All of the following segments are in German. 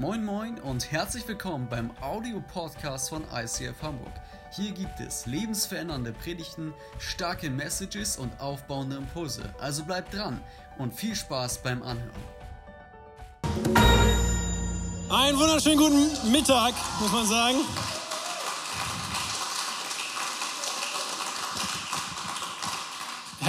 Moin Moin und herzlich willkommen beim Audio-Podcast von ICF Hamburg. Hier gibt es lebensverändernde Predigten, starke Messages und aufbauende Impulse. Also bleibt dran und viel Spaß beim Anhören. Einen wunderschönen guten Mittag, muss man sagen.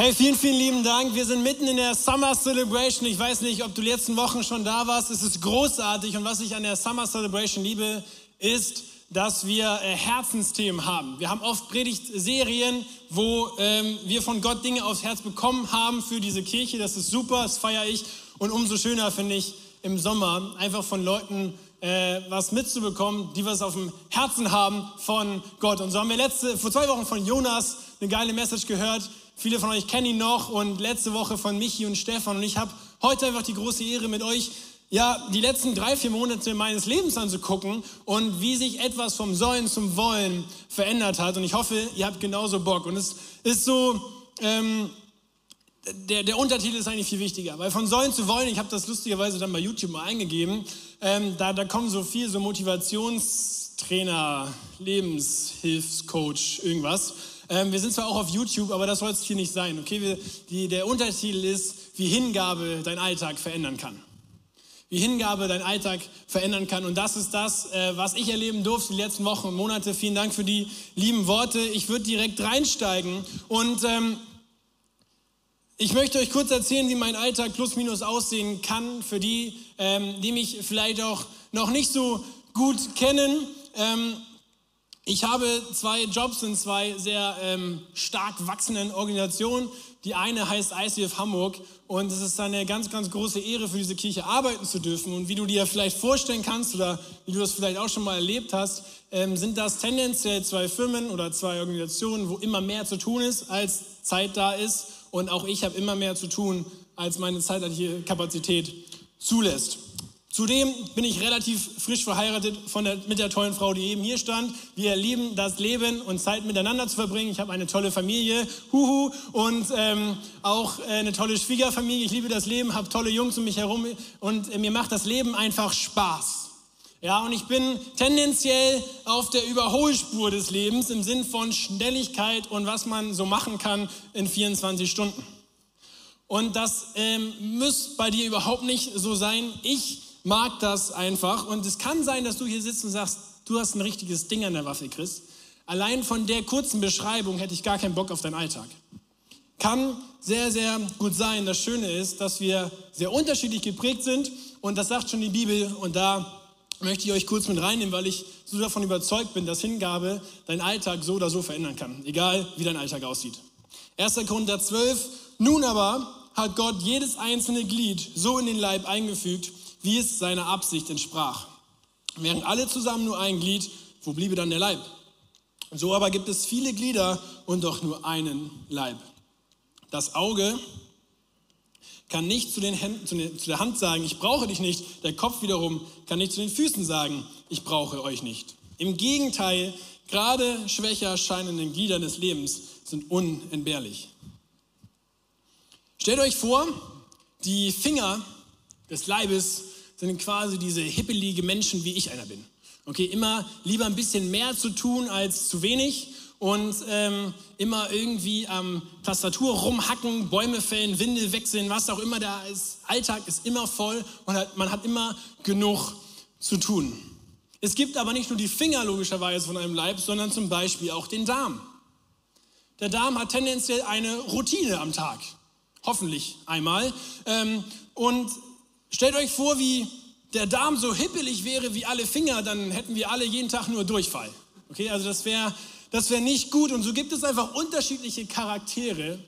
Hey, vielen, vielen lieben Dank. Wir sind mitten in der Summer Celebration. Ich weiß nicht, ob du die letzten Wochen schon da warst. Es ist großartig. Und was ich an der Summer Celebration liebe, ist, dass wir äh, Herzensthemen haben. Wir haben oft Predigtserien, wo ähm, wir von Gott Dinge aufs Herz bekommen haben für diese Kirche. Das ist super, das feiere ich. Und umso schöner finde ich im Sommer einfach von Leuten äh, was mitzubekommen, die was auf dem Herzen haben von Gott. Und so haben wir letzte, vor zwei Wochen von Jonas eine geile Message gehört Viele von euch kennen ihn noch und letzte Woche von Michi und Stefan. Und ich habe heute einfach die große Ehre mit euch, ja, die letzten drei, vier Monate meines Lebens anzugucken und wie sich etwas vom Sollen zum Wollen verändert hat. Und ich hoffe, ihr habt genauso Bock. Und es ist so, ähm, der, der Untertitel ist eigentlich viel wichtiger, weil von Sollen zu Wollen, ich habe das lustigerweise dann bei YouTube mal eingegeben, ähm, da, da kommen so viel so Motivationstrainer, Lebenshilfscoach, irgendwas. Ähm, wir sind zwar auch auf YouTube, aber das soll es hier nicht sein. Okay, wir, die, der Untertitel ist, wie Hingabe dein Alltag verändern kann. Wie Hingabe dein Alltag verändern kann. Und das ist das, äh, was ich erleben durfte die letzten Wochen und Monate. Vielen Dank für die lieben Worte. Ich würde direkt reinsteigen und ähm, ich möchte euch kurz erzählen, wie mein Alltag plus minus aussehen kann für die, ähm, die mich vielleicht auch noch nicht so gut kennen. Ähm, ich habe zwei Jobs in zwei sehr ähm, stark wachsenden Organisationen. Die eine heißt ICF Hamburg und es ist eine ganz, ganz große Ehre für diese Kirche arbeiten zu dürfen. Und wie du dir vielleicht vorstellen kannst oder wie du das vielleicht auch schon mal erlebt hast, ähm, sind das tendenziell zwei Firmen oder zwei Organisationen, wo immer mehr zu tun ist, als Zeit da ist. Und auch ich habe immer mehr zu tun, als meine zeitliche Kapazität zulässt. Zudem bin ich relativ frisch verheiratet der, mit der tollen Frau, die eben hier stand. Wir lieben das Leben und Zeit miteinander zu verbringen. Ich habe eine tolle Familie, huhu, und ähm, auch äh, eine tolle Schwiegerfamilie. Ich liebe das Leben, habe tolle Jungs um mich herum und äh, mir macht das Leben einfach Spaß. Ja, und ich bin tendenziell auf der Überholspur des Lebens im Sinn von Schnelligkeit und was man so machen kann in 24 Stunden. Und das ähm, muss bei dir überhaupt nicht so sein. Ich mag das einfach. Und es kann sein, dass du hier sitzt und sagst, du hast ein richtiges Ding an der Waffe, Chris. Allein von der kurzen Beschreibung hätte ich gar keinen Bock auf deinen Alltag. Kann sehr, sehr gut sein. Das Schöne ist, dass wir sehr unterschiedlich geprägt sind. Und das sagt schon die Bibel. Und da möchte ich euch kurz mit reinnehmen, weil ich so davon überzeugt bin, dass Hingabe deinen Alltag so oder so verändern kann. Egal, wie dein Alltag aussieht. 1. Korinther 12. Nun aber hat Gott jedes einzelne Glied so in den Leib eingefügt, wie es seiner Absicht entsprach. Wären alle zusammen nur ein Glied, wo bliebe dann der Leib? So aber gibt es viele Glieder und doch nur einen Leib. Das Auge kann nicht zu, den Händen, zu, den, zu der Hand sagen, ich brauche dich nicht. Der Kopf wiederum kann nicht zu den Füßen sagen, ich brauche euch nicht. Im Gegenteil, gerade schwächer scheinende Glieder des Lebens sind unentbehrlich. Stellt euch vor, die Finger des Leibes sind quasi diese hippelige Menschen, wie ich einer bin. Okay, immer lieber ein bisschen mehr zu tun als zu wenig und ähm, immer irgendwie am Tastatur rumhacken, Bäume fällen, Windel wechseln, was auch immer da ist. Alltag ist immer voll und hat, man hat immer genug zu tun. Es gibt aber nicht nur die Finger logischerweise von einem Leib, sondern zum Beispiel auch den Darm. Der Darm hat tendenziell eine Routine am Tag. Hoffentlich einmal. Ähm, und stellt euch vor, wie der Darm so hippelig wäre wie alle Finger, dann hätten wir alle jeden Tag nur Durchfall. Okay, also das wäre das wär nicht gut. Und so gibt es einfach unterschiedliche Charaktere,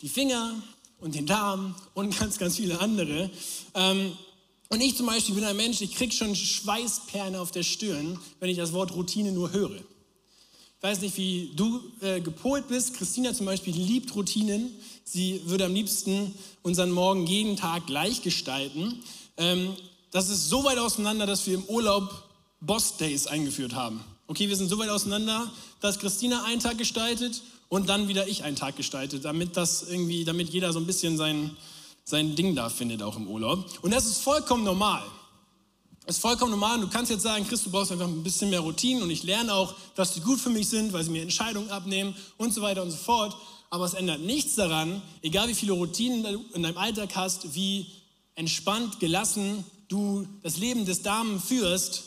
die Finger und den Darm und ganz, ganz viele andere. Ähm, und ich zum Beispiel bin ein Mensch, ich kriege schon Schweißperlen auf der Stirn, wenn ich das Wort Routine nur höre. Ich weiß nicht, wie du äh, gepolt bist. Christina zum Beispiel liebt Routinen. Sie würde am liebsten unseren Morgen jeden Tag gleich gestalten. Ähm, das ist so weit auseinander, dass wir im Urlaub Boss Days eingeführt haben. Okay, wir sind so weit auseinander, dass Christina einen Tag gestaltet und dann wieder ich einen Tag gestaltet, damit das irgendwie, damit jeder so ein bisschen sein, sein Ding da findet, auch im Urlaub. Und das ist vollkommen normal. ist vollkommen normal. Du kannst jetzt sagen, Chris, du brauchst einfach ein bisschen mehr Routinen und ich lerne auch, dass die gut für mich sind, weil sie mir Entscheidungen abnehmen und so weiter und so fort. Aber es ändert nichts daran, egal wie viele Routinen du in deinem Alltag hast, wie entspannt, gelassen du das Leben des Damen führst.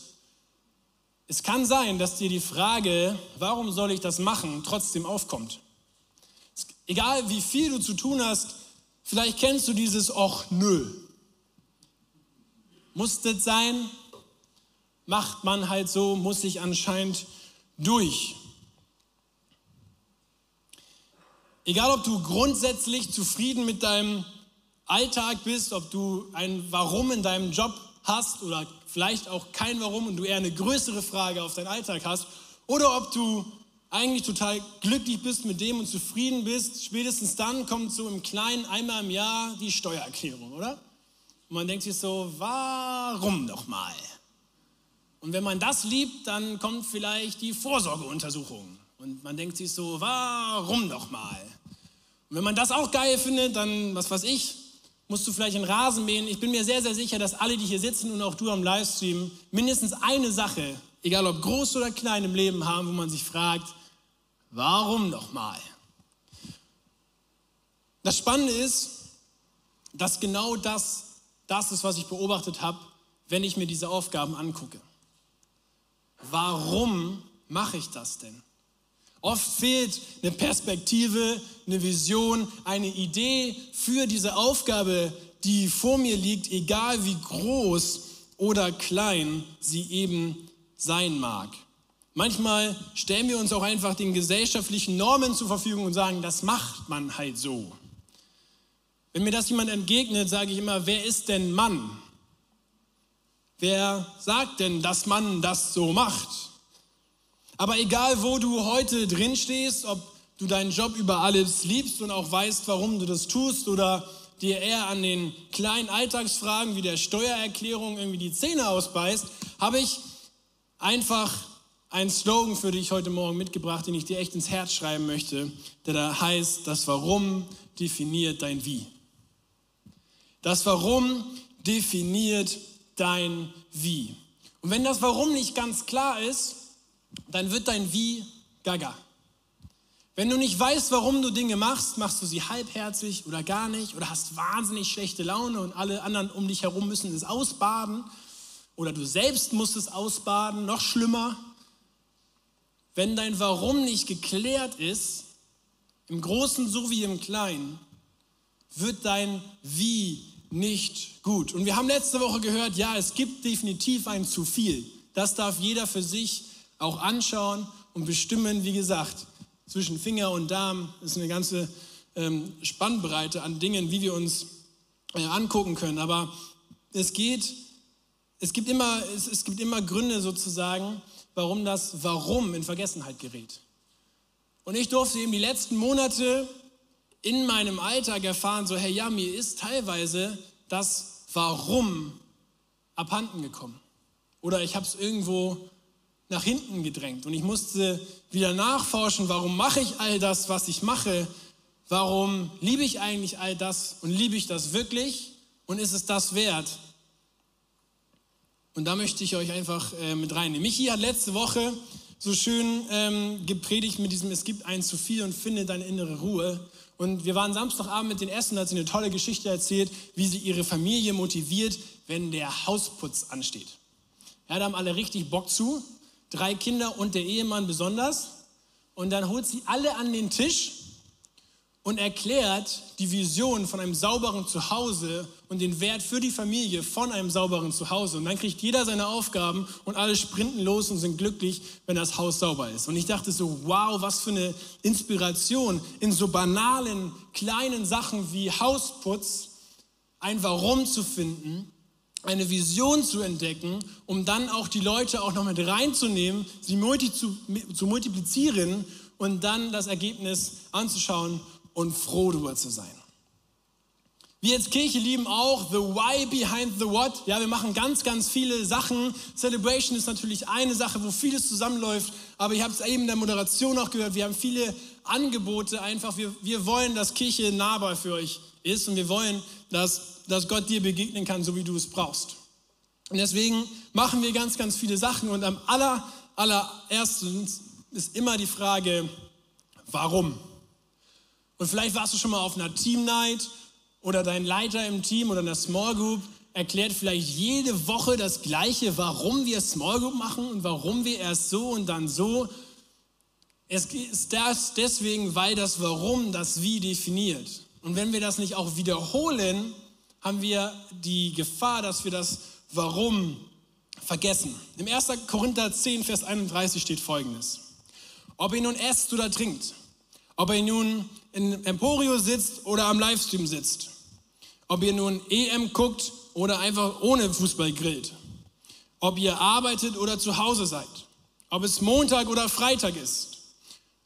Es kann sein, dass dir die Frage, warum soll ich das machen, trotzdem aufkommt. Egal wie viel du zu tun hast, vielleicht kennst du dieses Och nö. Muss das sein? Macht man halt so, muss sich anscheinend durch. Egal, ob du grundsätzlich zufrieden mit deinem Alltag bist, ob du ein Warum in deinem Job hast oder vielleicht auch kein Warum und du eher eine größere Frage auf deinen Alltag hast, oder ob du eigentlich total glücklich bist mit dem und zufrieden bist, spätestens dann kommt so im Kleinen einmal im Jahr die Steuererklärung, oder? Und man denkt sich so, warum nochmal? Und wenn man das liebt, dann kommt vielleicht die Vorsorgeuntersuchung. Und man denkt sich so, warum nochmal? Und wenn man das auch geil findet, dann, was weiß ich, musst du vielleicht einen Rasen mähen. Ich bin mir sehr, sehr sicher, dass alle, die hier sitzen und auch du am Livestream, mindestens eine Sache, egal ob groß oder klein im Leben haben, wo man sich fragt, warum nochmal? Das Spannende ist, dass genau das das ist, was ich beobachtet habe, wenn ich mir diese Aufgaben angucke. Warum mache ich das denn? Oft fehlt eine Perspektive, eine Vision, eine Idee für diese Aufgabe, die vor mir liegt, egal wie groß oder klein sie eben sein mag. Manchmal stellen wir uns auch einfach den gesellschaftlichen Normen zur Verfügung und sagen, das macht man halt so. Wenn mir das jemand entgegnet, sage ich immer, wer ist denn Mann? Wer sagt denn, dass man das so macht? Aber egal, wo du heute drin stehst, ob du deinen Job über alles liebst und auch weißt, warum du das tust oder dir eher an den kleinen Alltagsfragen wie der Steuererklärung irgendwie die Zähne ausbeißt, habe ich einfach einen Slogan für dich heute Morgen mitgebracht, den ich dir echt ins Herz schreiben möchte, der da heißt, das Warum definiert dein Wie. Das Warum definiert dein Wie. Und wenn das Warum nicht ganz klar ist, dann wird dein Wie gaga. Wenn du nicht weißt, warum du Dinge machst, machst du sie halbherzig oder gar nicht oder hast wahnsinnig schlechte Laune und alle anderen um dich herum müssen es ausbaden oder du selbst musst es ausbaden, noch schlimmer. Wenn dein Warum nicht geklärt ist, im Großen so wie im Kleinen, wird dein Wie nicht gut. Und wir haben letzte Woche gehört, ja, es gibt definitiv ein zu viel. Das darf jeder für sich auch anschauen und bestimmen, wie gesagt, zwischen Finger und Darm ist eine ganze ähm, Spannbreite an Dingen, wie wir uns äh, angucken können. Aber es geht, es gibt, immer, es, es gibt immer Gründe sozusagen, warum das Warum in Vergessenheit gerät. Und ich durfte eben die letzten Monate in meinem Alltag erfahren, so, hey, ja, mir ist teilweise das Warum abhanden gekommen. Oder ich habe es irgendwo nach hinten gedrängt und ich musste wieder nachforschen, warum mache ich all das, was ich mache? Warum liebe ich eigentlich all das und liebe ich das wirklich und ist es das wert? Und da möchte ich euch einfach äh, mit reinnehmen. Michi hat letzte Woche so schön ähm, gepredigt mit diesem Es gibt ein zu viel und finde deine innere Ruhe. Und wir waren Samstagabend mit den Essen, da hat sie eine tolle Geschichte erzählt, wie sie ihre Familie motiviert, wenn der Hausputz ansteht. Ja, da haben alle richtig Bock zu, drei Kinder und der Ehemann besonders. Und dann holt sie alle an den Tisch und erklärt die Vision von einem sauberen Zuhause und den Wert für die Familie von einem sauberen Zuhause. Und dann kriegt jeder seine Aufgaben und alle sprinten los und sind glücklich, wenn das Haus sauber ist. Und ich dachte so, wow, was für eine Inspiration in so banalen, kleinen Sachen wie Hausputz, ein Warum zu finden, eine Vision zu entdecken, um dann auch die Leute auch noch mit reinzunehmen, sie multi zu, zu multiplizieren und dann das Ergebnis anzuschauen und froh darüber zu sein. Wir als Kirche lieben auch the why behind the what. Ja, wir machen ganz, ganz viele Sachen. Celebration ist natürlich eine Sache, wo vieles zusammenläuft. Aber ich habe es eben in der Moderation auch gehört. Wir haben viele Angebote einfach. Wir, wir wollen, dass Kirche nahbar für euch ist und wir wollen, dass, dass Gott dir begegnen kann, so wie du es brauchst. Und deswegen machen wir ganz, ganz viele Sachen. Und am aller, allerersten ist immer die Frage, warum? Und vielleicht warst du schon mal auf einer Team Night oder dein Leiter im Team oder in der Small Group erklärt vielleicht jede Woche das Gleiche, warum wir Small Group machen und warum wir erst so und dann so. Es ist das deswegen, weil das Warum das Wie definiert. Und wenn wir das nicht auch wiederholen, haben wir die Gefahr, dass wir das Warum vergessen. Im 1. Korinther 10, Vers 31 steht folgendes. Ob ihr nun esst oder trinkt, ob ihr nun in Emporio sitzt oder am Livestream sitzt, ob ihr nun EM guckt oder einfach ohne Fußball grillt, ob ihr arbeitet oder zu Hause seid, ob es Montag oder Freitag ist,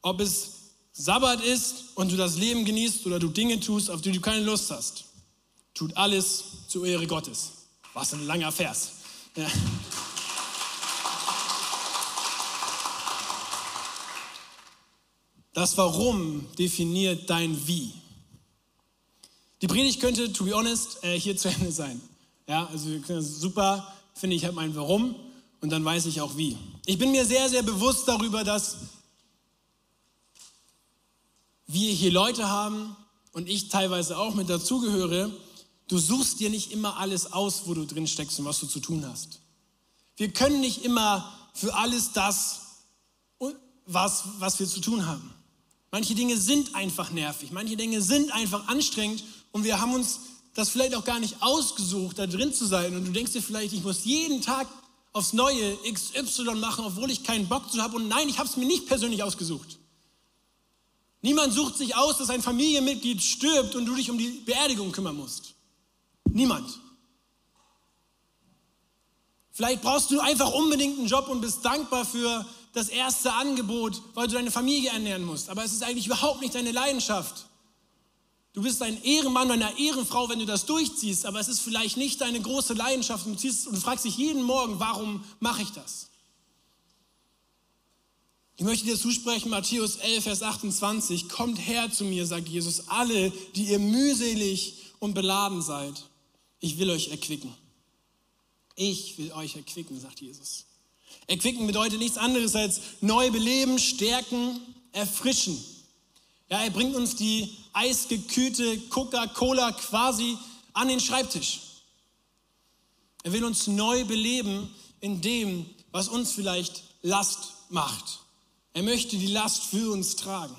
ob es Sabbat ist und du das Leben genießt oder du Dinge tust, auf die du keine Lust hast. Tut alles zur Ehre Gottes. Was ein langer Vers. Ja. Das Warum definiert dein Wie. Die Predigt könnte, to be honest, äh, hier zu Ende sein. Ja, also super, finde ich, habe mein Warum und dann weiß ich auch wie. Ich bin mir sehr, sehr bewusst darüber, dass wir hier Leute haben und ich teilweise auch mit dazugehöre. Du suchst dir nicht immer alles aus, wo du drin steckst und was du zu tun hast. Wir können nicht immer für alles das, was, was wir zu tun haben. Manche Dinge sind einfach nervig, manche Dinge sind einfach anstrengend und wir haben uns das vielleicht auch gar nicht ausgesucht, da drin zu sein. Und du denkst dir vielleicht, ich muss jeden Tag aufs Neue XY machen, obwohl ich keinen Bock zu habe. Und nein, ich habe es mir nicht persönlich ausgesucht. Niemand sucht sich aus, dass ein Familienmitglied stirbt und du dich um die Beerdigung kümmern musst. Niemand. Vielleicht brauchst du einfach unbedingt einen Job und bist dankbar für das erste Angebot, weil du deine Familie ernähren musst. Aber es ist eigentlich überhaupt nicht deine Leidenschaft. Du bist ein Ehrenmann oder eine Ehrenfrau, wenn du das durchziehst, aber es ist vielleicht nicht deine große Leidenschaft und du, ziehst, und du fragst dich jeden Morgen, warum mache ich das? Ich möchte dir zusprechen, Matthäus 11, Vers 28, kommt her zu mir, sagt Jesus, alle, die ihr mühselig und beladen seid, ich will euch erquicken. Ich will euch erquicken, sagt Jesus. Erquicken bedeutet nichts anderes als neu beleben, stärken, erfrischen. Ja, er bringt uns die eisgekühlte Coca-Cola quasi an den Schreibtisch. Er will uns neu beleben in dem, was uns vielleicht Last macht. Er möchte die Last für uns tragen.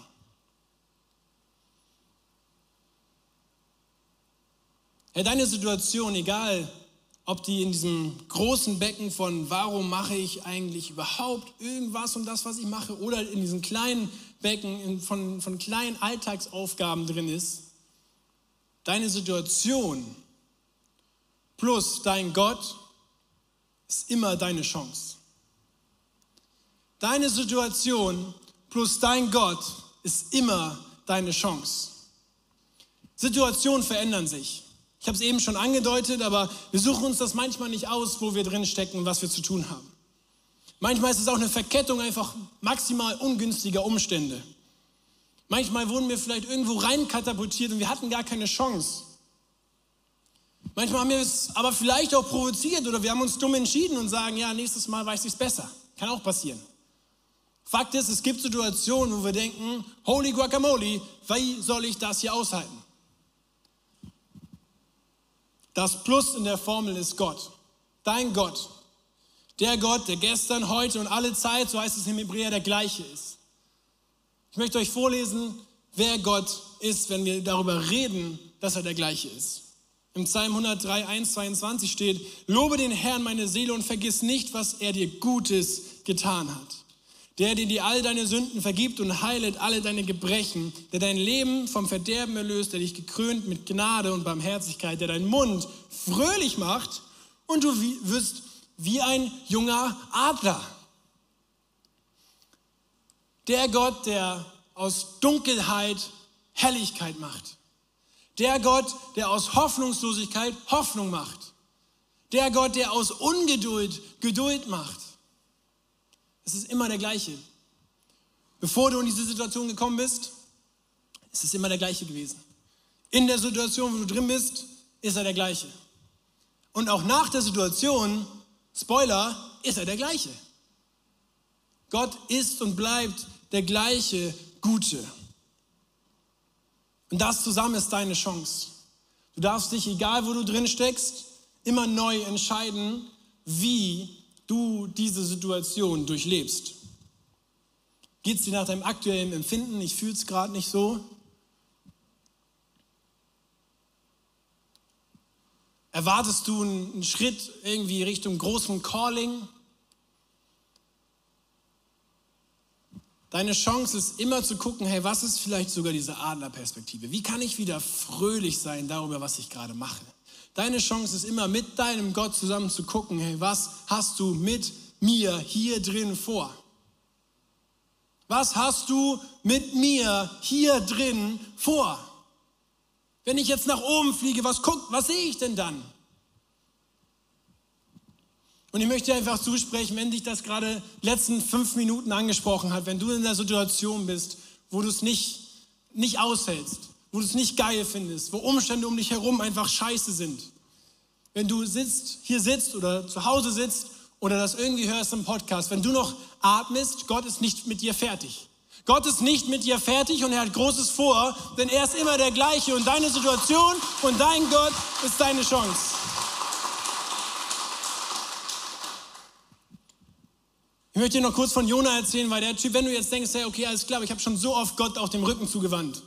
Ja, deine Situation, egal ob die in diesem großen Becken von warum mache ich eigentlich überhaupt irgendwas um das, was ich mache, oder in diesen kleinen Becken von, von kleinen Alltagsaufgaben drin ist, deine Situation plus dein Gott ist immer deine Chance. Deine Situation plus dein Gott ist immer deine Chance. Situationen verändern sich. Ich habe es eben schon angedeutet, aber wir suchen uns das manchmal nicht aus, wo wir drin stecken und was wir zu tun haben. Manchmal ist es auch eine Verkettung einfach maximal ungünstiger Umstände. Manchmal wurden wir vielleicht irgendwo rein katapultiert und wir hatten gar keine Chance. Manchmal haben wir es aber vielleicht auch provoziert oder wir haben uns dumm entschieden und sagen, ja, nächstes Mal weiß ich es besser. Kann auch passieren. Fakt ist, es gibt Situationen, wo wir denken, holy guacamole, wie soll ich das hier aushalten? Das Plus in der Formel ist Gott. Dein Gott. Der Gott, der gestern, heute und alle Zeit, so heißt es im Hebräer, der gleiche ist. Ich möchte euch vorlesen, wer Gott ist, wenn wir darüber reden, dass er der gleiche ist. Im Psalm 103, 1, 22 steht, Lobe den Herrn meine Seele und vergiss nicht, was er dir Gutes getan hat der dir die all deine Sünden vergibt und heilet alle deine Gebrechen, der dein Leben vom Verderben erlöst, der dich gekrönt mit Gnade und Barmherzigkeit, der deinen Mund fröhlich macht und du wirst wie ein junger Adler. Der Gott, der aus Dunkelheit Helligkeit macht. Der Gott, der aus Hoffnungslosigkeit Hoffnung macht. Der Gott, der aus Ungeduld Geduld macht. Es ist immer der gleiche. Bevor du in diese Situation gekommen bist, ist es immer der gleiche gewesen. In der Situation, wo du drin bist, ist er der gleiche. Und auch nach der Situation, Spoiler, ist er der gleiche. Gott ist und bleibt der gleiche Gute. Und das zusammen ist deine Chance. Du darfst dich, egal wo du drin steckst, immer neu entscheiden, wie du diese Situation durchlebst. Geht es dir nach deinem aktuellen Empfinden? Ich fühle es gerade nicht so. Erwartest du einen Schritt irgendwie Richtung großem Calling? Deine Chance ist immer zu gucken, hey, was ist vielleicht sogar diese Adlerperspektive? Wie kann ich wieder fröhlich sein darüber, was ich gerade mache? Deine Chance ist immer mit deinem Gott zusammen zu gucken, hey, was hast du mit mir hier drin vor? Was hast du mit mir hier drin vor? Wenn ich jetzt nach oben fliege, was guckt, was sehe ich denn dann? Und ich möchte dir einfach zusprechen, wenn dich das gerade letzten fünf Minuten angesprochen hat, wenn du in der Situation bist, wo du es nicht, nicht aushältst, wo du es nicht geil findest, wo Umstände um dich herum einfach scheiße sind. Wenn du sitzt, hier sitzt oder zu Hause sitzt oder das irgendwie hörst im Podcast, wenn du noch atmest, Gott ist nicht mit dir fertig. Gott ist nicht mit dir fertig und er hat Großes vor, denn er ist immer der gleiche und deine Situation und dein Gott ist deine Chance. Ich möchte dir noch kurz von Jona erzählen, weil der Typ, wenn du jetzt denkst, hey, okay, alles klar, ich habe schon so oft Gott auf dem Rücken zugewandt.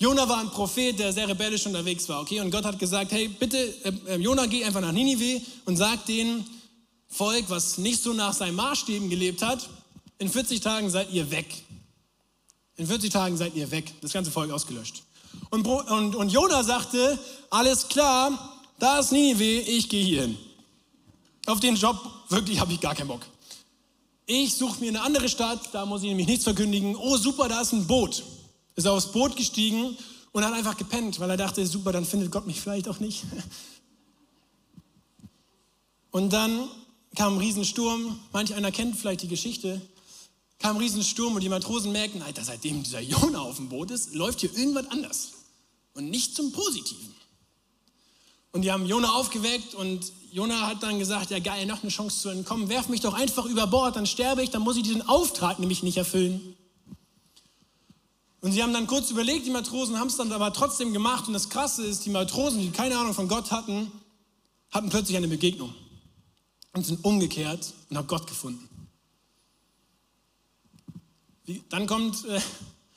Jona war ein Prophet, der sehr rebellisch unterwegs war, okay? Und Gott hat gesagt, hey, bitte, äh, Jona, geh einfach nach Ninive und sag dem Volk, was nicht so nach seinen Maßstäben gelebt hat, in 40 Tagen seid ihr weg. In 40 Tagen seid ihr weg. Das ganze Volk ausgelöscht. Und, und, und Jona sagte, alles klar, da ist Ninive, ich gehe hier hin. Auf den Job wirklich habe ich gar keinen Bock. Ich suche mir eine andere Stadt, da muss ich nämlich nichts verkündigen. Oh, super, da ist ein Boot. Ist aufs Boot gestiegen und hat einfach gepennt, weil er dachte, super, dann findet Gott mich vielleicht auch nicht. Und dann kam ein Riesensturm. Manch einer kennt vielleicht die Geschichte. Kam ein Riesensturm und die Matrosen merken, Alter, seitdem dieser Jona auf dem Boot ist, läuft hier irgendwas anders. Und nicht zum Positiven. Und die haben Jona aufgeweckt und Jona hat dann gesagt, ja geil, noch eine Chance zu entkommen, werf mich doch einfach über Bord, dann sterbe ich, dann muss ich diesen Auftrag nämlich nicht erfüllen. Und sie haben dann kurz überlegt, die Matrosen haben es dann aber trotzdem gemacht. Und das Krasse ist, die Matrosen, die keine Ahnung von Gott hatten, hatten plötzlich eine Begegnung und sind umgekehrt und haben Gott gefunden. Dann kommt, äh,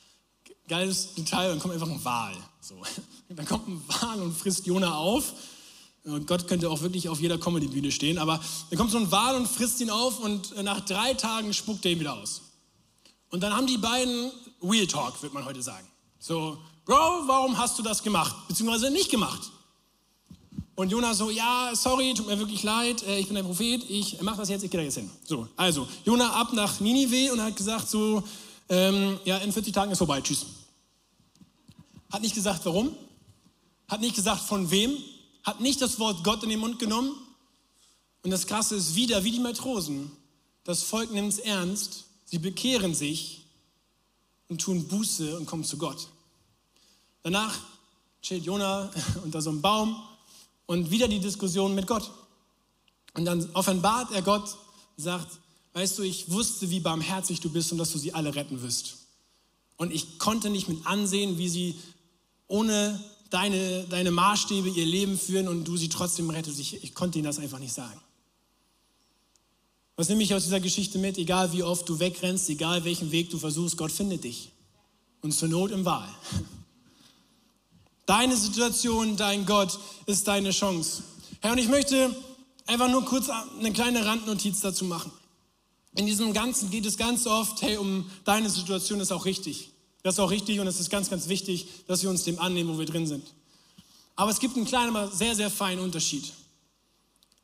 geiles Detail, dann kommt einfach ein Wal. So. Dann kommt ein Wal und frisst Jona auf und Gott könnte auch wirklich auf jeder Comedy-Bühne stehen, aber dann kommt so ein Wal und frisst ihn auf und nach drei Tagen spuckt er ihn wieder aus. Und dann haben die beiden Real Talk, wird man heute sagen. So, Bro, warum hast du das gemacht? Beziehungsweise nicht gemacht. Und Jonah so, ja, sorry, tut mir wirklich leid, äh, ich bin ein Prophet, ich mache das jetzt, ich gehe da jetzt hin. So, also, Jonah ab nach Ninive und hat gesagt so, ähm, ja, in 40 Tagen ist vorbei, tschüss. Hat nicht gesagt, warum, hat nicht gesagt, von wem, hat nicht das Wort Gott in den Mund genommen. Und das Krasse ist wieder, wie die Matrosen, das Volk nimmt es ernst, sie bekehren sich und tun Buße und kommen zu Gott. Danach chillt Jona unter so einem Baum und wieder die Diskussion mit Gott. Und dann offenbart er Gott, sagt, weißt du, ich wusste, wie barmherzig du bist und dass du sie alle retten wirst. Und ich konnte nicht mit ansehen, wie sie ohne deine, deine Maßstäbe ihr Leben führen und du sie trotzdem rettest. Ich, ich konnte ihnen das einfach nicht sagen. Was nehme ich aus dieser Geschichte mit? Egal wie oft du wegrennst, egal welchen Weg du versuchst, Gott findet dich. Und zur Not im Wahl. Deine Situation, dein Gott ist deine Chance. Herr, und ich möchte einfach nur kurz eine kleine Randnotiz dazu machen. In diesem Ganzen geht es ganz oft, hey, um deine Situation ist auch richtig. Das ist auch richtig und es ist ganz, ganz wichtig, dass wir uns dem annehmen, wo wir drin sind. Aber es gibt einen kleinen, aber sehr, sehr feinen Unterschied.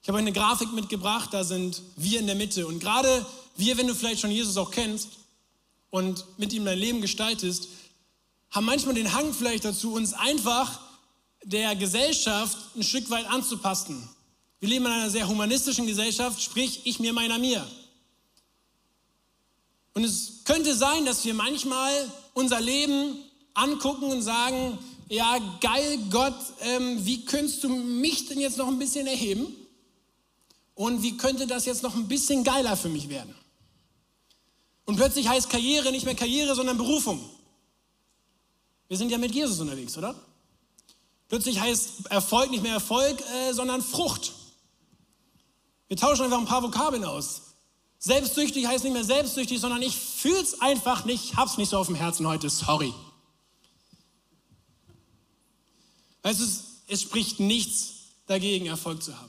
Ich habe eine Grafik mitgebracht, da sind wir in der Mitte. Und gerade wir, wenn du vielleicht schon Jesus auch kennst und mit ihm dein Leben gestaltest, haben manchmal den Hang vielleicht dazu, uns einfach der Gesellschaft ein Stück weit anzupassen. Wir leben in einer sehr humanistischen Gesellschaft, sprich ich mir meiner mir. Und es könnte sein, dass wir manchmal unser Leben angucken und sagen, ja, geil Gott, ähm, wie könntest du mich denn jetzt noch ein bisschen erheben? Und wie könnte das jetzt noch ein bisschen geiler für mich werden? Und plötzlich heißt Karriere nicht mehr Karriere, sondern Berufung. Wir sind ja mit Jesus unterwegs, oder? Plötzlich heißt Erfolg nicht mehr Erfolg, äh, sondern Frucht. Wir tauschen einfach ein paar Vokabeln aus. Selbstsüchtig heißt nicht mehr selbstsüchtig, sondern ich fühle es einfach nicht, hab's nicht so auf dem Herzen heute, sorry. Weißt du, es spricht nichts dagegen, Erfolg zu haben.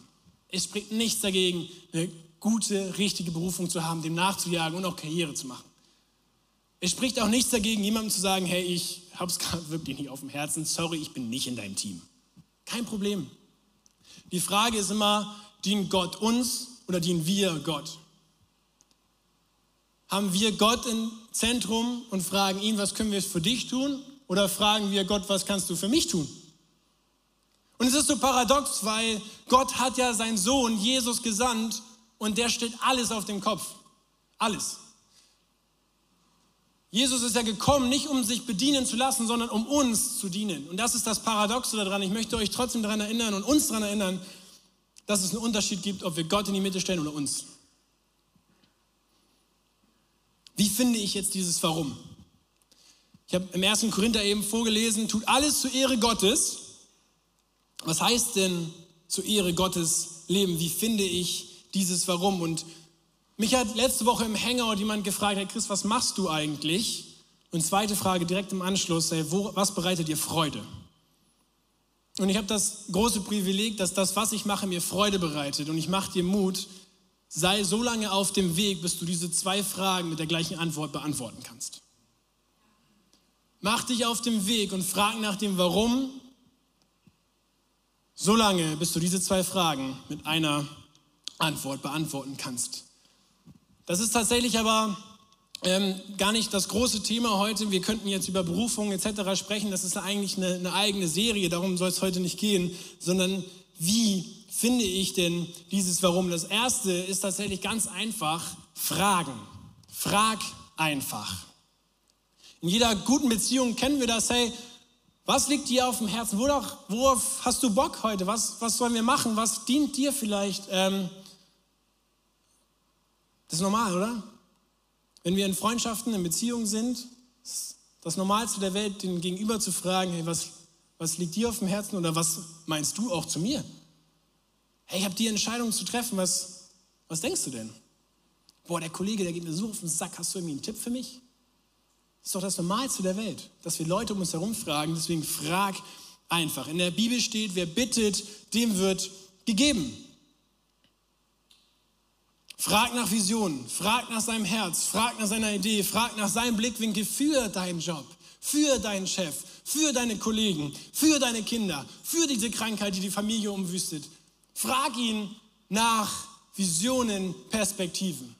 Es spricht nichts dagegen, eine gute, richtige Berufung zu haben, dem nachzujagen und auch Karriere zu machen. Es spricht auch nichts dagegen, jemandem zu sagen, hey, ich habe es gerade wirklich nicht auf dem Herzen, sorry, ich bin nicht in deinem Team. Kein Problem. Die Frage ist immer, dient Gott uns oder dienen wir Gott? Haben wir Gott im Zentrum und fragen ihn, was können wir für dich tun? Oder fragen wir Gott, was kannst du für mich tun? Und es ist so paradox, weil Gott hat ja seinen Sohn Jesus gesandt und der stellt alles auf den Kopf. Alles. Jesus ist ja gekommen, nicht um sich bedienen zu lassen, sondern um uns zu dienen. Und das ist das Paradoxe daran. Ich möchte euch trotzdem daran erinnern und uns daran erinnern, dass es einen Unterschied gibt, ob wir Gott in die Mitte stellen oder uns. Wie finde ich jetzt dieses Warum? Ich habe im 1. Korinther eben vorgelesen, tut alles zur Ehre Gottes. Was heißt denn zur Ehre Gottes leben? Wie finde ich dieses Warum? Und mich hat letzte Woche im Hangout jemand gefragt, Herr Chris, was machst du eigentlich? Und zweite Frage direkt im Anschluss, hey, wo, was bereitet dir Freude? Und ich habe das große Privileg, dass das, was ich mache, mir Freude bereitet. Und ich mache dir Mut, sei so lange auf dem Weg, bis du diese zwei Fragen mit der gleichen Antwort beantworten kannst. Mach dich auf dem Weg und frag nach dem Warum, so lange, bis du diese zwei Fragen mit einer Antwort beantworten kannst. Das ist tatsächlich aber ähm, gar nicht das große Thema heute. Wir könnten jetzt über Berufung etc. sprechen. Das ist eigentlich eine, eine eigene Serie. Darum soll es heute nicht gehen, sondern wie finde ich denn dieses Warum? Das erste ist tatsächlich ganz einfach. Fragen. Frag einfach. In jeder guten Beziehung kennen wir das. Hey, was liegt dir auf dem Herzen? Worauf, worauf hast du Bock heute? Was, was sollen wir machen? Was dient dir vielleicht? Ähm, das ist normal, oder? Wenn wir in Freundschaften, in Beziehungen sind, ist das Normalste der Welt, den Gegenüber zu fragen, hey, was, was liegt dir auf dem Herzen oder was meinst du auch zu mir? Hey, ich habe die Entscheidung zu treffen, was, was denkst du denn? Boah, der Kollege, der geht mir so auf den Sack, hast du irgendwie einen Tipp für mich? Ist doch das Normalste der Welt, dass wir Leute um uns herum fragen, deswegen frag einfach. In der Bibel steht, wer bittet, dem wird gegeben. Frag nach Visionen, frag nach seinem Herz, frag nach seiner Idee, frag nach seinem Blickwinkel für deinen Job, für deinen Chef, für deine Kollegen, für deine Kinder, für diese Krankheit, die die Familie umwüstet. Frag ihn nach Visionen, Perspektiven.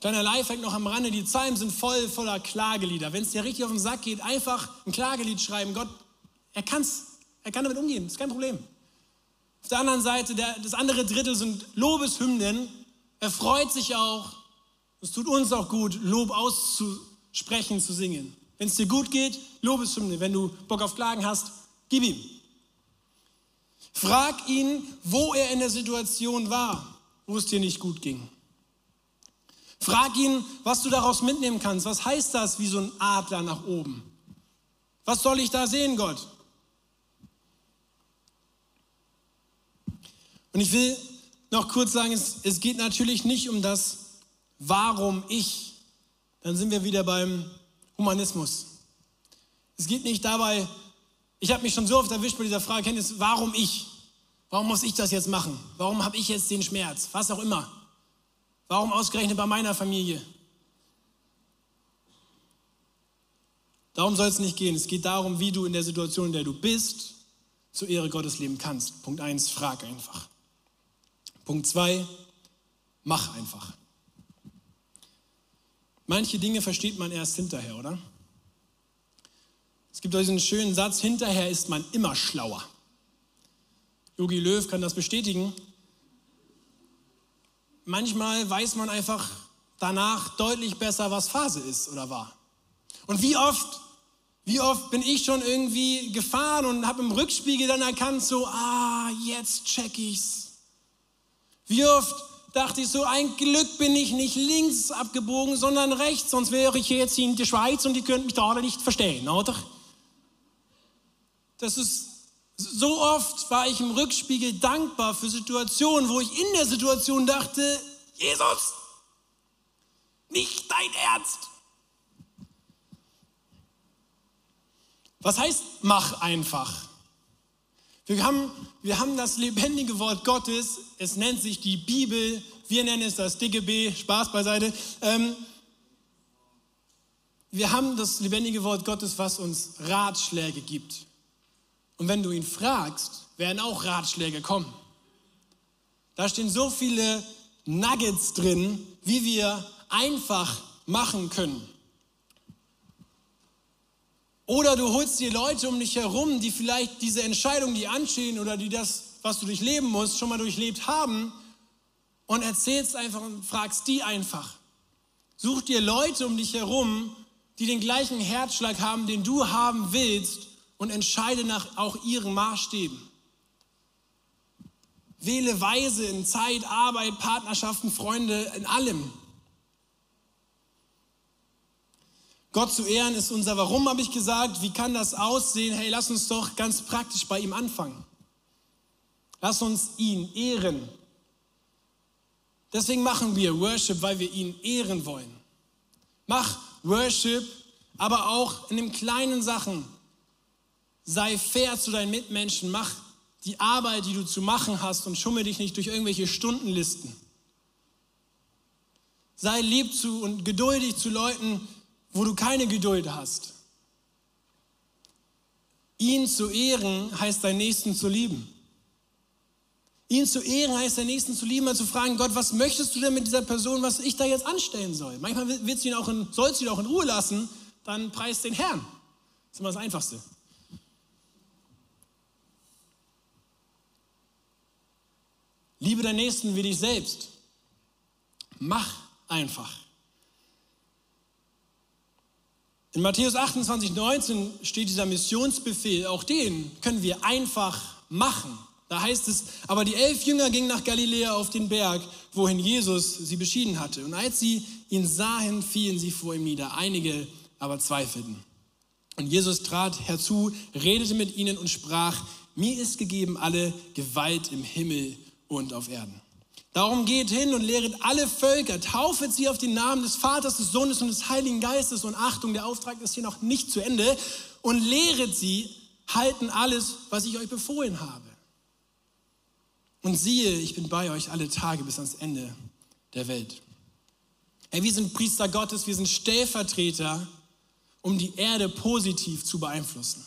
Kleiner Lifehack noch am Rande, die Psalmen sind voll voller Klagelieder. Wenn es dir richtig auf den Sack geht, einfach ein Klagelied schreiben. Gott, er, kann's, er kann damit umgehen, ist kein Problem. Auf der anderen Seite, der, das andere Drittel sind Lobeshymnen. Er freut sich auch. Es tut uns auch gut, Lob auszusprechen, zu singen. Wenn es dir gut geht, Lobeshymne. Wenn du Bock auf Klagen hast, gib ihm. Frag ihn, wo er in der Situation war, wo es dir nicht gut ging. Frag ihn, was du daraus mitnehmen kannst. Was heißt das wie so ein Adler nach oben? Was soll ich da sehen, Gott? Und ich will noch kurz sagen, es, es geht natürlich nicht um das Warum ich. Dann sind wir wieder beim Humanismus. Es geht nicht dabei, ich habe mich schon so oft erwischt bei dieser Frage, Kenntnis, warum ich? Warum muss ich das jetzt machen? Warum habe ich jetzt den Schmerz? Was auch immer. Warum ausgerechnet bei meiner Familie? Darum soll es nicht gehen. Es geht darum, wie du in der Situation, in der du bist, zur Ehre Gottes leben kannst. Punkt 1, frag einfach. Punkt zwei, mach einfach. Manche Dinge versteht man erst hinterher, oder? Es gibt diesen schönen Satz, hinterher ist man immer schlauer. Yogi Löw kann das bestätigen. Manchmal weiß man einfach danach deutlich besser, was Phase ist oder war. Und wie oft, Wie oft bin ich schon irgendwie gefahren und habe im Rückspiegel dann erkannt, so, ah, jetzt check ich's. Wie oft dachte ich so, ein Glück bin ich nicht links abgebogen, sondern rechts, sonst wäre ich jetzt in der Schweiz und die könnten mich da nicht verstehen, oder? Das ist, so oft war ich im Rückspiegel dankbar für Situationen, wo ich in der Situation dachte, Jesus, nicht dein Ernst. Was heißt, mach einfach? Wir haben, wir haben das lebendige Wort Gottes, es nennt sich die Bibel, wir nennen es das dicke B, Spaß beiseite. Ähm, wir haben das lebendige Wort Gottes, was uns Ratschläge gibt. Und wenn du ihn fragst, werden auch Ratschläge kommen. Da stehen so viele Nuggets drin, wie wir einfach machen können. Oder du holst dir Leute um dich herum, die vielleicht diese Entscheidungen, die anstehen oder die das, was du durchleben musst, schon mal durchlebt haben und erzählst einfach und fragst die einfach. Such dir Leute um dich herum, die den gleichen Herzschlag haben, den du haben willst und entscheide nach auch ihren Maßstäben. Wähle weise in Zeit, Arbeit, Partnerschaften, Freunde, in allem. Gott zu ehren ist unser Warum, habe ich gesagt. Wie kann das aussehen? Hey, lass uns doch ganz praktisch bei ihm anfangen. Lass uns ihn ehren. Deswegen machen wir Worship, weil wir ihn ehren wollen. Mach Worship, aber auch in den kleinen Sachen. Sei fair zu deinen Mitmenschen. Mach die Arbeit, die du zu machen hast und schummel dich nicht durch irgendwelche Stundenlisten. Sei lieb zu und geduldig zu Leuten, wo du keine Geduld hast. Ihn zu ehren heißt deinen Nächsten zu lieben. Ihn zu ehren heißt deinen Nächsten zu lieben, mal zu fragen, Gott, was möchtest du denn mit dieser Person, was ich da jetzt anstellen soll? Manchmal willst du ihn auch in, sollst du ihn auch in Ruhe lassen, dann preist den Herrn. Das ist immer das Einfachste. Liebe deinen Nächsten wie dich selbst. Mach einfach. In Matthäus 28, 19 steht dieser Missionsbefehl, auch den können wir einfach machen. Da heißt es, aber die elf Jünger gingen nach Galiläa auf den Berg, wohin Jesus sie beschieden hatte. Und als sie ihn sahen, fielen sie vor ihm nieder. Einige aber zweifelten. Und Jesus trat herzu, redete mit ihnen und sprach, mir ist gegeben alle Gewalt im Himmel und auf Erden. Darum geht hin und lehret alle Völker, taufet sie auf den Namen des Vaters, des Sohnes und des Heiligen Geistes. Und Achtung, der Auftrag ist hier noch nicht zu Ende. Und lehret sie, halten alles, was ich euch befohlen habe. Und siehe, ich bin bei euch alle Tage bis ans Ende der Welt. Hey, wir sind Priester Gottes, wir sind Stellvertreter, um die Erde positiv zu beeinflussen.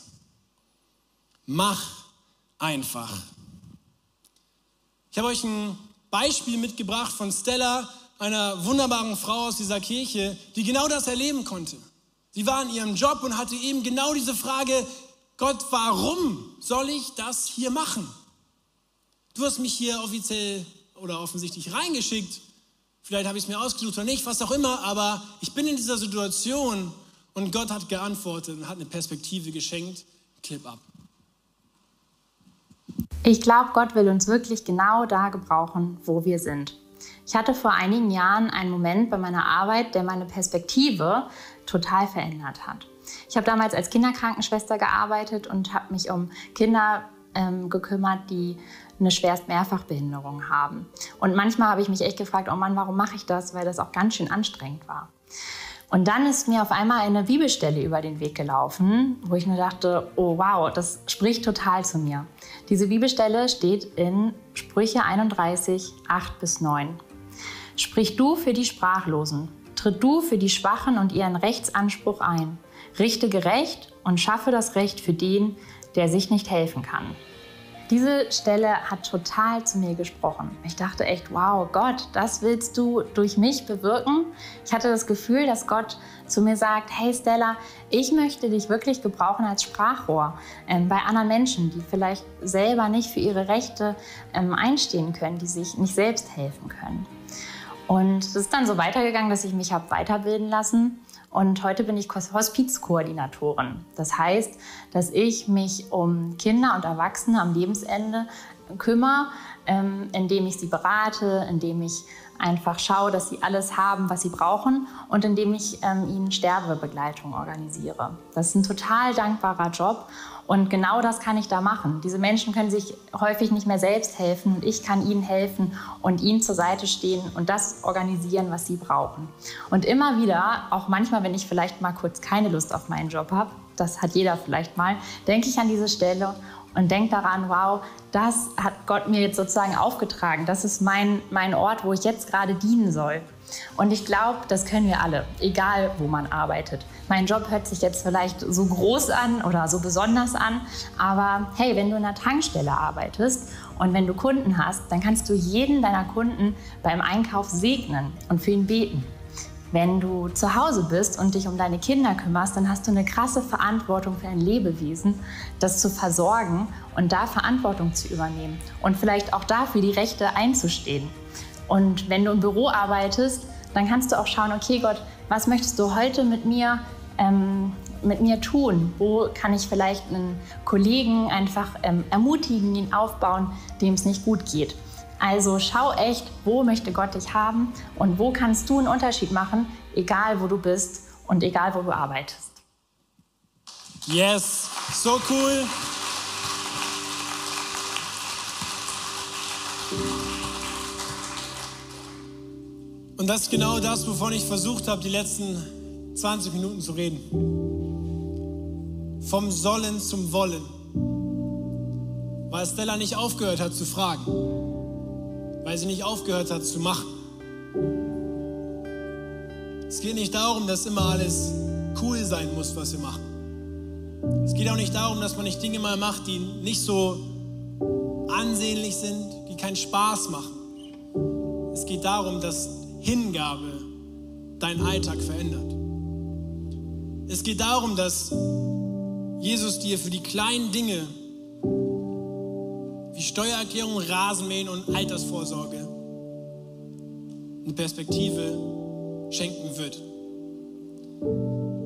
Mach einfach. Ich habe euch ein Beispiel mitgebracht von Stella, einer wunderbaren Frau aus dieser Kirche, die genau das erleben konnte. Sie war in ihrem Job und hatte eben genau diese Frage, Gott, warum soll ich das hier machen? Du hast mich hier offiziell oder offensichtlich reingeschickt. Vielleicht habe ich es mir ausgesucht oder nicht, was auch immer, aber ich bin in dieser Situation und Gott hat geantwortet und hat eine Perspektive geschenkt. Clip ab. Ich glaube, Gott will uns wirklich genau da gebrauchen, wo wir sind. Ich hatte vor einigen Jahren einen Moment bei meiner Arbeit, der meine Perspektive total verändert hat. Ich habe damals als Kinderkrankenschwester gearbeitet und habe mich um Kinder ähm, gekümmert, die eine schwerst Mehrfachbehinderung haben. Und manchmal habe ich mich echt gefragt, oh Mann, warum mache ich das? Weil das auch ganz schön anstrengend war. Und dann ist mir auf einmal eine Bibelstelle über den Weg gelaufen, wo ich mir dachte, oh wow, das spricht total zu mir. Diese Bibelstelle steht in Sprüche 31, 8 bis 9. Sprich du für die Sprachlosen, tritt du für die Schwachen und ihren Rechtsanspruch ein, richte gerecht und schaffe das Recht für den, der sich nicht helfen kann. Diese Stelle hat total zu mir gesprochen. Ich dachte echt, wow, Gott, das willst du durch mich bewirken? Ich hatte das Gefühl, dass Gott zu mir sagt, hey Stella, ich möchte dich wirklich gebrauchen als Sprachrohr ähm, bei anderen Menschen, die vielleicht selber nicht für ihre Rechte ähm, einstehen können, die sich nicht selbst helfen können. Und es ist dann so weitergegangen, dass ich mich habe weiterbilden lassen und heute bin ich Hospizkoordinatorin. Das heißt, dass ich mich um Kinder und Erwachsene am Lebensende kümmere, ähm, indem ich sie berate, indem ich einfach schaue, dass sie alles haben, was sie brauchen und indem ich ähm, ihnen Sterbebegleitung organisiere. Das ist ein total dankbarer Job und genau das kann ich da machen. Diese Menschen können sich häufig nicht mehr selbst helfen ich kann ihnen helfen und ihnen zur Seite stehen und das organisieren, was sie brauchen. Und immer wieder, auch manchmal, wenn ich vielleicht mal kurz keine Lust auf meinen Job habe, das hat jeder vielleicht mal, denke ich an diese Stelle und denke daran, wow, das hat Gott mir jetzt sozusagen aufgetragen. Das ist mein, mein Ort, wo ich jetzt gerade dienen soll. Und ich glaube, das können wir alle, egal wo man arbeitet. Mein Job hört sich jetzt vielleicht so groß an oder so besonders an, aber hey, wenn du in einer Tankstelle arbeitest und wenn du Kunden hast, dann kannst du jeden deiner Kunden beim Einkauf segnen und für ihn beten. Wenn du zu Hause bist und dich um deine Kinder kümmerst, dann hast du eine krasse Verantwortung für ein Lebewesen, das zu versorgen und da Verantwortung zu übernehmen und vielleicht auch dafür die Rechte einzustehen. Und wenn du im Büro arbeitest, dann kannst du auch schauen, okay Gott, was möchtest du heute mit mir, ähm, mit mir tun? Wo kann ich vielleicht einen Kollegen einfach ähm, ermutigen, ihn aufbauen, dem es nicht gut geht? Also schau echt, wo möchte Gott dich haben und wo kannst du einen Unterschied machen, egal wo du bist und egal wo du arbeitest. Yes, so cool. Und das ist genau das, wovon ich versucht habe, die letzten 20 Minuten zu reden. Vom Sollen zum Wollen. Weil Stella nicht aufgehört hat zu fragen weil sie nicht aufgehört hat zu machen. Es geht nicht darum, dass immer alles cool sein muss, was wir machen. Es geht auch nicht darum, dass man nicht Dinge mal macht, die nicht so ansehnlich sind, die keinen Spaß machen. Es geht darum, dass Hingabe deinen Alltag verändert. Es geht darum, dass Jesus dir für die kleinen Dinge wie Steuererklärung, Rasenmähen und Altersvorsorge eine Perspektive schenken wird.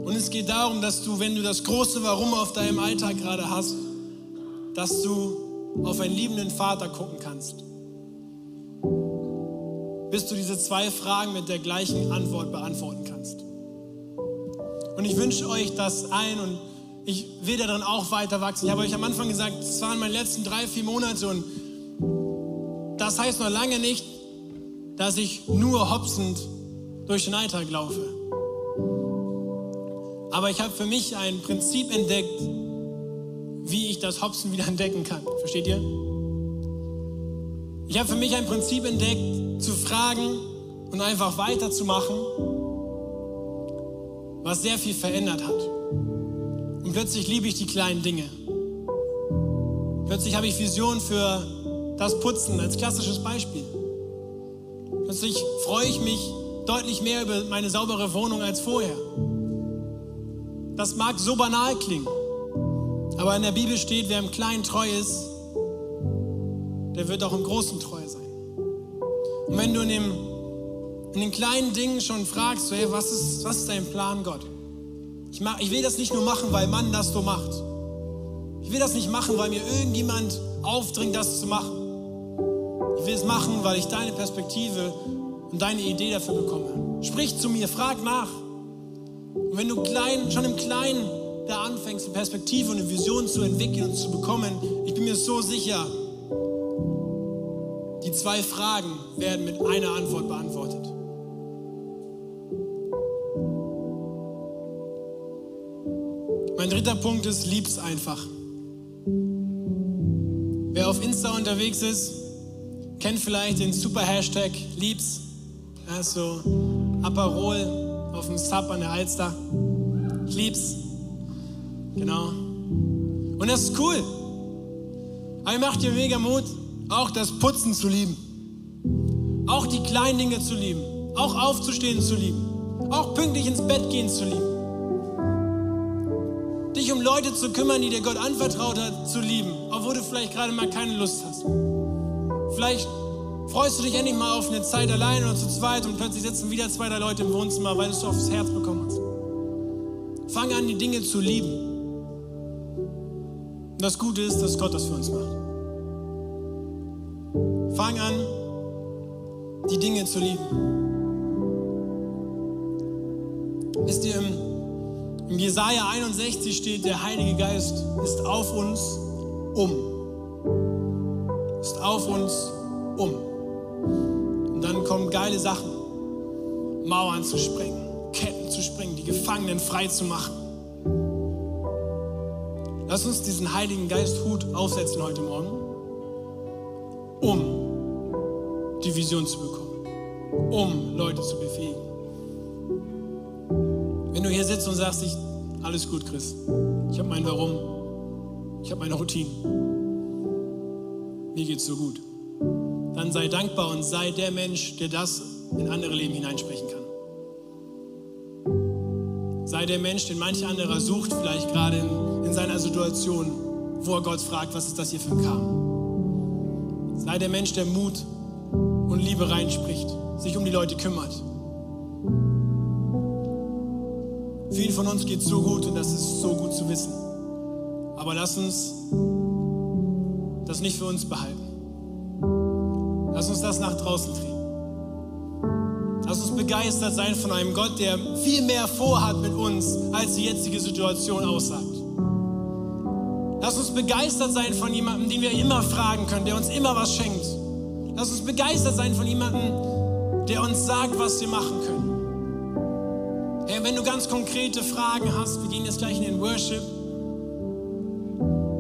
Und es geht darum, dass du, wenn du das große Warum auf deinem Alltag gerade hast, dass du auf einen liebenden Vater gucken kannst. Bis du diese zwei Fragen mit der gleichen Antwort beantworten kannst. Und ich wünsche euch das ein und ich will darin auch weiter wachsen. Ich habe euch am Anfang gesagt, es waren meine letzten drei, vier Monate und das heißt noch lange nicht, dass ich nur hopsend durch den Alltag laufe. Aber ich habe für mich ein Prinzip entdeckt, wie ich das Hopsen wieder entdecken kann. Versteht ihr? Ich habe für mich ein Prinzip entdeckt, zu fragen und einfach weiterzumachen, was sehr viel verändert hat. Plötzlich liebe ich die kleinen Dinge. Plötzlich habe ich Vision für das Putzen als klassisches Beispiel. Plötzlich freue ich mich deutlich mehr über meine saubere Wohnung als vorher. Das mag so banal klingen, aber in der Bibel steht, wer im Kleinen treu ist, der wird auch im Großen treu sein. Und wenn du in, dem, in den kleinen Dingen schon fragst, hey, was, ist, was ist dein Plan, Gott? Ich, mach, ich will das nicht nur machen, weil Mann das so macht. Ich will das nicht machen, weil mir irgendjemand aufdringt, das zu machen. Ich will es machen, weil ich deine Perspektive und deine Idee dafür bekomme. Sprich zu mir, frag nach. Und wenn du klein, schon im Kleinen da anfängst, eine Perspektive und eine Vision zu entwickeln und zu bekommen, ich bin mir so sicher, die zwei Fragen werden mit einer Antwort beantwortet. Mein dritter Punkt ist, lieb's einfach. Wer auf Insta unterwegs ist, kennt vielleicht den super Hashtag lieb's. Ja, so Aperol auf dem Sub an der Alster. Ich lieb's. Genau. Und das ist cool. Aber macht dir mega Mut, auch das Putzen zu lieben. Auch die kleinen Dinge zu lieben. Auch aufzustehen zu lieben. Auch pünktlich ins Bett gehen zu lieben Leute zu kümmern, die dir Gott anvertraut hat, zu lieben, obwohl du vielleicht gerade mal keine Lust hast. Vielleicht freust du dich endlich mal auf eine Zeit allein oder zu zweit und plötzlich sitzen wieder zwei, drei Leute im Wohnzimmer, weil du es so aufs Herz bekommen hast. Fang an, die Dinge zu lieben. Und das Gute ist, dass Gott das für uns macht. Fang an, die Dinge zu lieben. Wisst ihr, im, im Jesaja 61 steht, der Heilige Geist ist auf uns um. Ist auf uns um. Und dann kommen geile Sachen. Mauern zu sprengen, Ketten zu sprengen, die Gefangenen frei zu machen. Lass uns diesen Heiligen Geist Hut aufsetzen heute Morgen, um die Vision zu bekommen, um Leute zu befähigen. Wenn du hier sitzt und sagst, ich, alles gut, Chris, ich habe mein Warum, ich habe meine Routine, mir geht's so gut, dann sei dankbar und sei der Mensch, der das in andere Leben hineinsprechen kann. Sei der Mensch, den manch anderer sucht, vielleicht gerade in, in seiner Situation, wo er Gott fragt, was ist das hier für ein Kram? Sei der Mensch, der Mut und Liebe reinspricht, sich um die Leute kümmert. Vielen von uns geht es so gut und das ist so gut zu wissen. Aber lass uns das nicht für uns behalten. Lass uns das nach draußen kriegen. Lass uns begeistert sein von einem Gott, der viel mehr vorhat mit uns, als die jetzige Situation aussagt. Lass uns begeistert sein von jemandem, den wir immer fragen können, der uns immer was schenkt. Lass uns begeistert sein von jemandem, der uns sagt, was wir machen können. Wenn du ganz konkrete Fragen hast, wir gehen jetzt gleich in den Worship,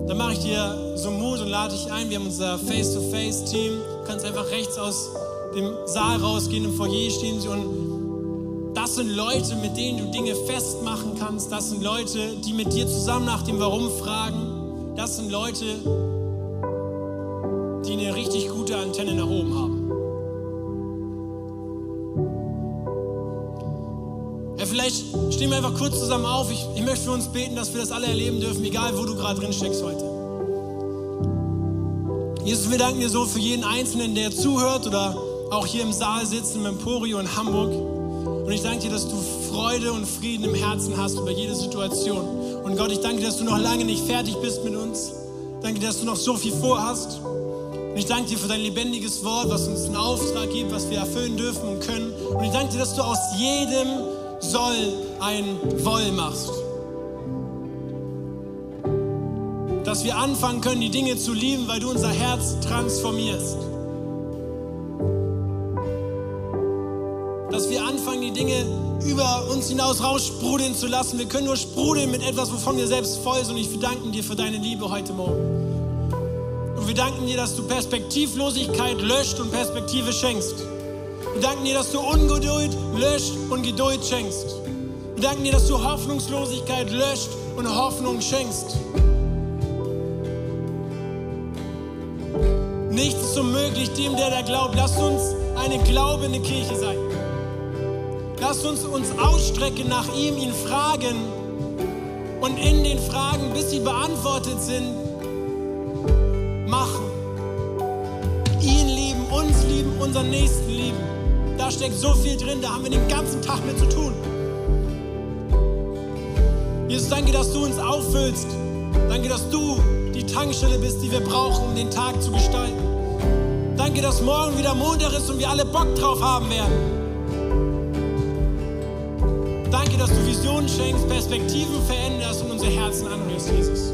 dann mache ich dir so Mut und lade dich ein. Wir haben unser Face-to-Face-Team. Du kannst einfach rechts aus dem Saal rausgehen, im Foyer stehen sie und das sind Leute, mit denen du Dinge festmachen kannst. Das sind Leute, die mit dir zusammen nach dem Warum fragen. Das sind Leute, die eine richtig gute Antenne nach oben haben. Vielleicht stehen wir einfach kurz zusammen auf. Ich, ich möchte für uns beten, dass wir das alle erleben dürfen, egal wo du gerade drin steckst heute. Jesus, wir danken dir so für jeden Einzelnen, der zuhört oder auch hier im Saal sitzt, im Emporio in Hamburg. Und ich danke dir, dass du Freude und Frieden im Herzen hast über jede Situation. Und Gott, ich danke dir, dass du noch lange nicht fertig bist mit uns. Danke dir, dass du noch so viel vorhast. Und ich danke dir für dein lebendiges Wort, was uns einen Auftrag gibt, was wir erfüllen dürfen und können. Und ich danke dir, dass du aus jedem Soll ein Woll machst. Dass wir anfangen können, die Dinge zu lieben, weil du unser Herz transformierst. dass wir anfangen, die Dinge über uns hinaus raussprudeln zu lassen. Wir können nur sprudeln mit etwas, wovon wir selbst voll sind. Und ich danke dir für deine Liebe heute Morgen. Und wir danken dir, dass du Perspektivlosigkeit löscht und Perspektive schenkst. Wir danken dir, dass du Ungeduld löscht und Geduld schenkst. Wir danken dir, dass du Hoffnungslosigkeit löscht und Hoffnung schenkst. Nichts ist unmöglich dem, der da glaubt. Lass uns eine glaubende Kirche sein. Lasst uns uns ausstrecken nach ihm, ihn fragen und in den Fragen, bis sie beantwortet sind, machen. Ihn lieben, uns lieben, unseren Nächsten lieben. Steckt so viel drin, da haben wir den ganzen Tag mit zu tun. Jesus, danke, dass du uns auffüllst. Danke, dass du die Tankstelle bist, die wir brauchen, um den Tag zu gestalten. Danke, dass morgen wieder Montag ist und wir alle Bock drauf haben werden. Danke, dass du Visionen schenkst, Perspektiven veränderst und unsere Herzen anrührst, Jesus.